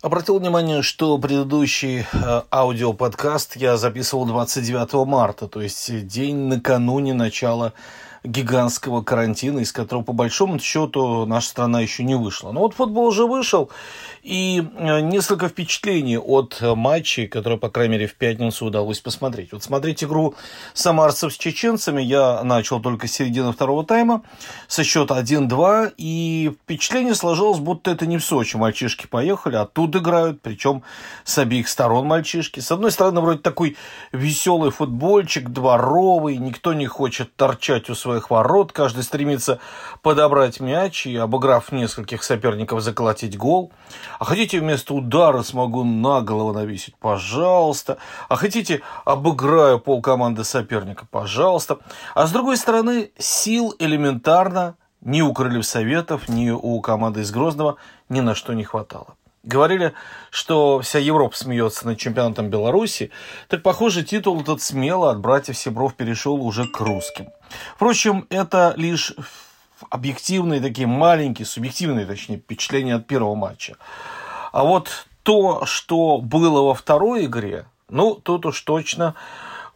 Обратил внимание, что предыдущий э, аудиоподкаст я записывал 29 марта, то есть день накануне начала гигантского карантина, из которого, по большому счету, наша страна еще не вышла. Но вот футбол уже вышел, и э, несколько впечатлений от матчей, которые, по крайней мере, в пятницу удалось посмотреть. Вот смотреть игру самарцев с чеченцами я начал только с середины второго тайма, со счета 1-2, и впечатление сложилось, будто это не в Сочи. Мальчишки поехали, а тут играют, причем с обеих сторон мальчишки. С одной стороны, вроде такой веселый футбольчик, дворовый, никто не хочет торчать у своих своих ворот, каждый стремится подобрать мяч и, обыграв нескольких соперников, заколотить гол. А хотите вместо удара смогу на голову навесить? Пожалуйста. А хотите обыграю пол команды соперника? Пожалуйста. А с другой стороны, сил элементарно ни у Крыльев Советов, ни у команды из Грозного ни на что не хватало. Говорили, что вся Европа смеется над чемпионатом Беларуси, так, похоже, титул этот смело от братьев Себров перешел уже к русским. Впрочем, это лишь объективные такие маленькие, субъективные, точнее, впечатления от первого матча. А вот то, что было во второй игре, ну, тут уж точно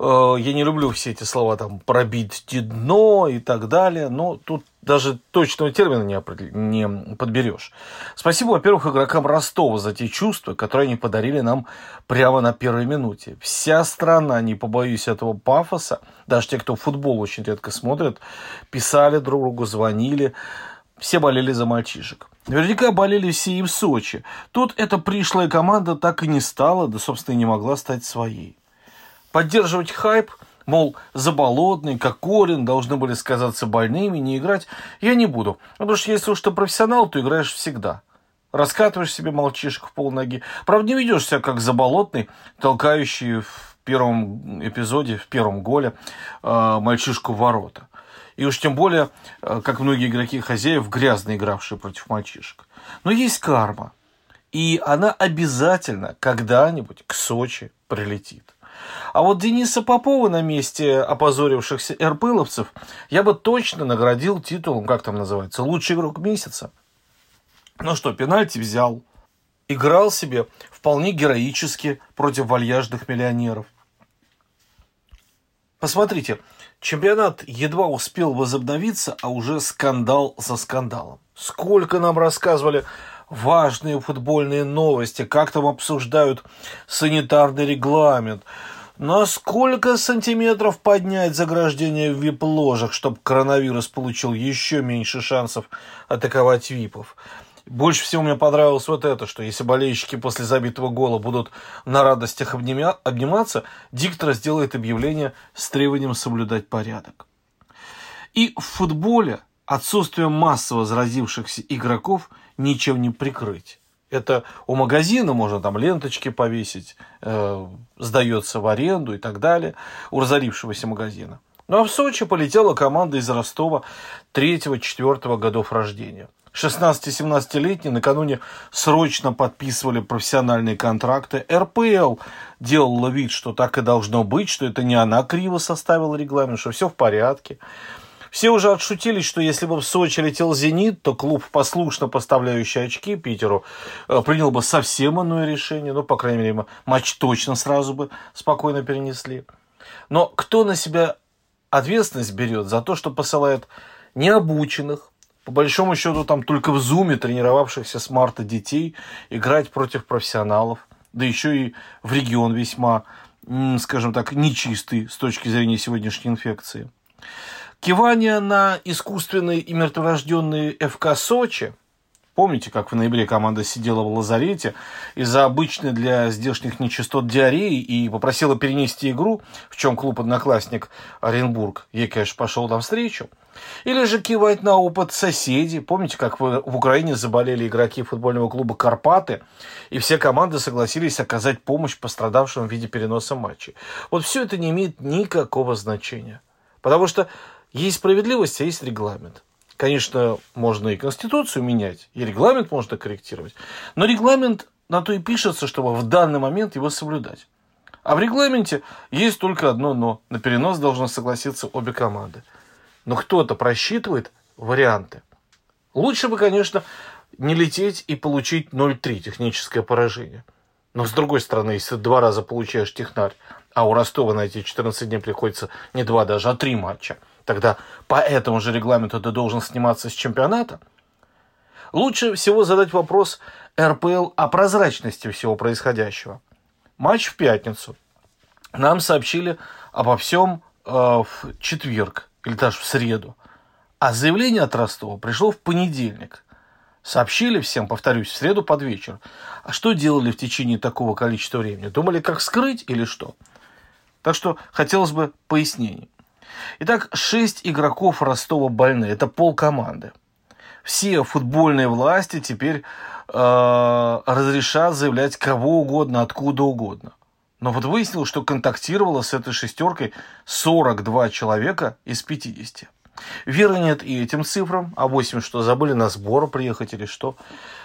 я не люблю все эти слова там пробить дно и так далее, но тут даже точного термина не, не подберешь. Спасибо, во-первых, игрокам Ростова за те чувства, которые они подарили нам прямо на первой минуте. Вся страна, не побоюсь этого пафоса, даже те, кто футбол очень редко смотрят, писали друг другу, звонили, все болели за мальчишек. Наверняка болели все и в Сочи. Тут эта пришлая команда так и не стала, да, собственно, и не могла стать своей. Поддерживать хайп, мол, Заболотный, Кокорин должны были сказаться больными, не играть, я не буду. Потому что если уж ты профессионал, то играешь всегда. Раскатываешь себе мальчишек в полноги. Правда, не ведешь себя как Заболотный, толкающий в первом эпизоде, в первом голе э, мальчишку в ворота. И уж тем более, э, как многие игроки хозяев, грязно игравшие против мальчишек. Но есть карма. И она обязательно когда-нибудь к Сочи прилетит. А вот Дениса Попова на месте опозорившихся эрпыловцев я бы точно наградил титулом, как там называется, лучший игрок месяца. Ну что, пенальти взял. Играл себе вполне героически против вальяжных миллионеров. Посмотрите, чемпионат едва успел возобновиться, а уже скандал за скандалом. Сколько нам рассказывали важные футбольные новости, как там обсуждают санитарный регламент, на сколько сантиметров поднять заграждение в вип-ложах, чтобы коронавирус получил еще меньше шансов атаковать випов? Больше всего мне понравилось вот это, что если болельщики после забитого гола будут на радостях обнимя... обниматься, диктор сделает объявление с требованием соблюдать порядок. И в футболе отсутствие массово заразившихся игроков ничем не прикрыть. Это у магазина можно там ленточки повесить, э, сдается в аренду и так далее, у разорившегося магазина. Ну а в Сочи полетела команда из Ростова 3-4 годов рождения. 16-17-летние накануне срочно подписывали профессиональные контракты. РПЛ делала вид, что так и должно быть, что это не она криво составила регламент, что все в порядке. Все уже отшутились, что если бы в Сочи летел «Зенит», то клуб, послушно поставляющий очки Питеру, э, принял бы совсем иное решение. Ну, по крайней мере, матч точно сразу бы спокойно перенесли. Но кто на себя ответственность берет за то, что посылает необученных, по большому счету там только в зуме тренировавшихся с марта детей играть против профессионалов, да еще и в регион весьма, скажем так, нечистый с точки зрения сегодняшней инфекции. Кивание на искусственный и мертворожденный ФК Сочи. Помните, как в ноябре команда сидела в лазарете из-за обычной для здешних нечистот диареи и попросила перенести игру, в чем клуб «Одноклассник» Оренбург ей, конечно, пошел навстречу. Или же кивать на опыт соседей. Помните, как в Украине заболели игроки футбольного клуба «Карпаты», и все команды согласились оказать помощь пострадавшим в виде переноса матчей. Вот все это не имеет никакого значения. Потому что есть справедливость, а есть регламент. Конечно, можно и Конституцию менять, и регламент можно корректировать. Но регламент на то и пишется, чтобы в данный момент его соблюдать. А в регламенте есть только одно «но». На перенос должны согласиться обе команды. Но кто-то просчитывает варианты. Лучше бы, конечно, не лететь и получить 0-3 техническое поражение. Но с другой стороны, если два раза получаешь технарь, а у Ростова на эти 14 дней приходится не два даже, а три матча, тогда по этому же регламенту ты должен сниматься с чемпионата. Лучше всего задать вопрос РПЛ о прозрачности всего происходящего. Матч в пятницу. Нам сообщили обо всем э, в четверг или даже в среду. А заявление от Ростова пришло в понедельник. Сообщили всем, повторюсь, в среду под вечер. А что делали в течение такого количества времени? Думали, как скрыть или что? Так что хотелось бы пояснений. Итак, шесть игроков Ростова больны. Это пол команды. Все футбольные власти теперь э, разрешат заявлять кого угодно, откуда угодно. Но вот выяснилось, что контактировало с этой шестеркой 42 человека из 50. Веры нет и этим цифрам, а 8 что, забыли на сбор приехать или что.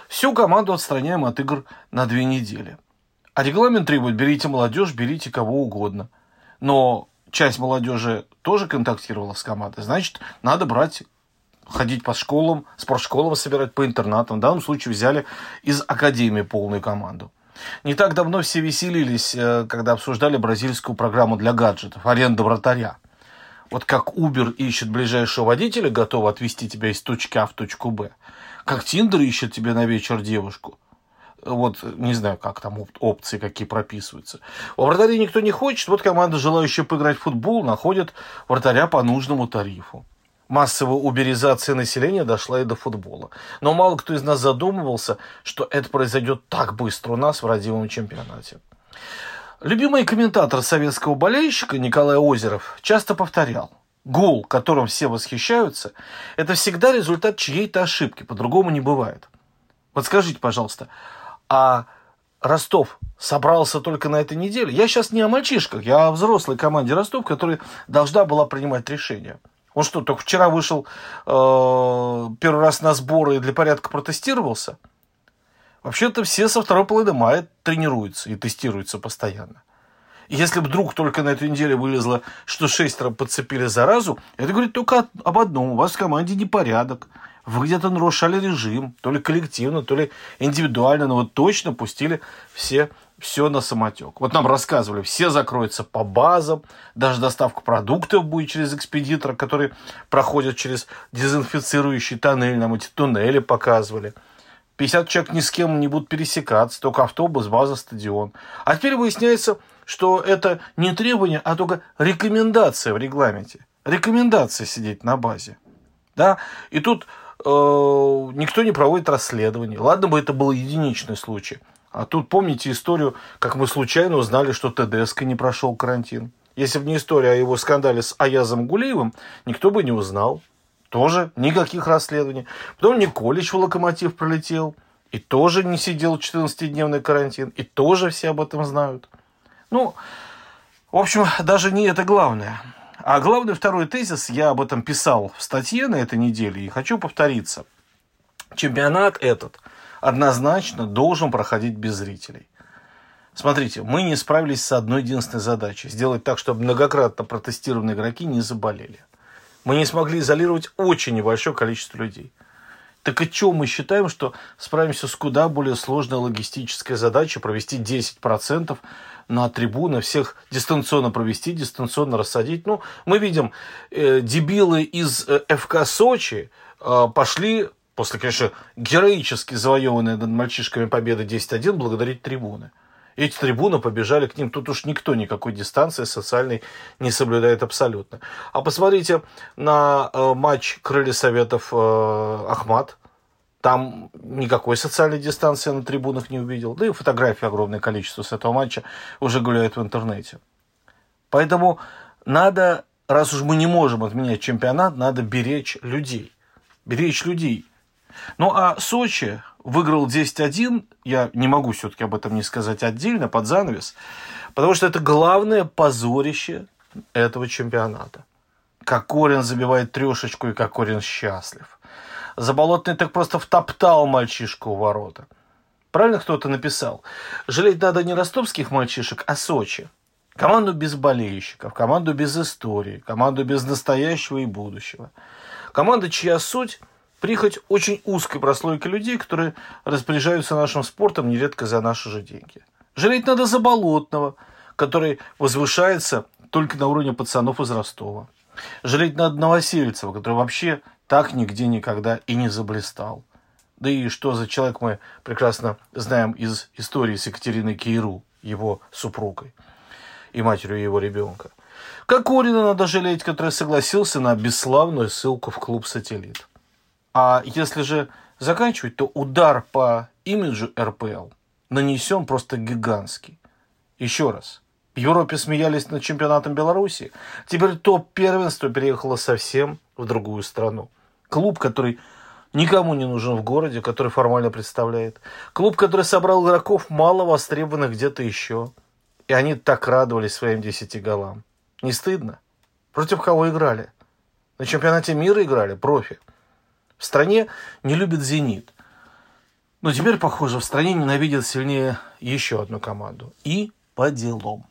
Всю команду отстраняем от игр на две недели. А регламент требует, берите молодежь, берите кого угодно. Но часть молодежи тоже контактировала с командой, значит, надо брать ходить по школам, спортшколам собирать, по интернатам. В данном случае взяли из академии полную команду. Не так давно все веселились, э, когда обсуждали бразильскую программу для гаджетов, аренда вратаря. Вот как Uber ищет ближайшего водителя, готов отвезти тебя из точки А в точку Б. Как Тиндер ищет тебе на вечер девушку. Вот, не знаю, как там опции какие прописываются. У вратаря никто не хочет, вот команда, желающая поиграть в футбол, находит вратаря по нужному тарифу массовая уберизация населения дошла и до футбола. Но мало кто из нас задумывался, что это произойдет так быстро у нас в родимом чемпионате. Любимый комментатор советского болельщика Николай Озеров часто повторял, гол, которым все восхищаются, это всегда результат чьей-то ошибки, по-другому не бывает. Вот скажите, пожалуйста, а Ростов собрался только на этой неделе? Я сейчас не о мальчишках, я о взрослой команде Ростов, которая должна была принимать решение. Он что, только вчера вышел э, первый раз на сборы и для порядка протестировался? Вообще-то все со второй половины мая тренируются и тестируются постоянно. И если вдруг только на этой неделе вылезло, что шестеро подцепили заразу, это говорит только об одном. У вас в команде непорядок. Где-то нарушали режим, то ли коллективно, то ли индивидуально, но вот точно пустили все все на самотек. Вот нам рассказывали, все закроются по базам, даже доставка продуктов будет через экспедитора, который проходит через дезинфицирующий тоннель, нам эти туннели показывали. 50 человек ни с кем не будут пересекаться, только автобус, база, стадион. А теперь выясняется, что это не требование, а только рекомендация в регламенте. Рекомендация сидеть на базе. Да? И тут никто не проводит расследование. Ладно бы это был единичный случай. А тут помните историю, как мы случайно узнали, что ТДСК не прошел карантин. Если бы не история о его скандале с Аязом Гулеевым, никто бы не узнал. Тоже никаких расследований. Потом Николич в Локомотив пролетел. И тоже не сидел 14-дневный карантин. И тоже все об этом знают. Ну, в общем, даже не это главное. А главный второй тезис, я об этом писал в статье на этой неделе и хочу повториться. Чемпионат этот – однозначно должен проходить без зрителей. Смотрите, мы не справились с одной единственной задачей. Сделать так, чтобы многократно протестированные игроки не заболели. Мы не смогли изолировать очень небольшое количество людей. Так и что мы считаем, что справимся с куда более сложной логистической задачей провести 10% на трибуны, всех дистанционно провести, дистанционно рассадить. Ну, мы видим, э, дебилы из э, ФК Сочи э, пошли после, конечно, героически завоеванной над мальчишками победы 10-1, благодарить трибуны. эти трибуны побежали к ним. Тут уж никто никакой дистанции социальной не соблюдает абсолютно. А посмотрите на э, матч Крылья Советов э, Ахмат. Там никакой социальной дистанции на трибунах не увидел. Да и фотографий огромное количество с этого матча уже гуляют в интернете. Поэтому надо, раз уж мы не можем отменять чемпионат, надо беречь людей. Беречь людей. Ну а Сочи выиграл 10-1. Я не могу все-таки об этом не сказать отдельно, под занавес. Потому что это главное позорище этого чемпионата. Кокорин забивает трешечку, и Кокорин счастлив. Заболотный так просто втоптал мальчишку у ворота. Правильно кто-то написал? Жалеть надо не ростовских мальчишек, а Сочи. Команду без болельщиков, команду без истории, команду без настоящего и будущего. Команда, чья суть прихоть очень узкой прослойки людей, которые распоряжаются нашим спортом нередко за наши же деньги. Жалеть надо за Болотного, который возвышается только на уровне пацанов из Ростова. Жалеть надо Новосельцева, который вообще так нигде никогда и не заблистал. Да и что за человек мы прекрасно знаем из истории с Екатериной Кейру, его супругой и матерью его ребенка. Кокорина надо жалеть, который согласился на бесславную ссылку в клуб «Сателлит». А если же заканчивать, то удар по имиджу РПЛ нанесен просто гигантский. Еще раз. В Европе смеялись над чемпионатом Беларуси. Теперь топ первенства переехало совсем в другую страну. Клуб, который никому не нужен в городе, который формально представляет. Клуб, который собрал игроков мало востребованных где-то еще. И они так радовались своим десяти голам. Не стыдно? Против кого играли? На чемпионате мира играли профи. В стране не любит «Зенит». Но теперь, похоже, в стране ненавидят сильнее еще одну команду. И по делам.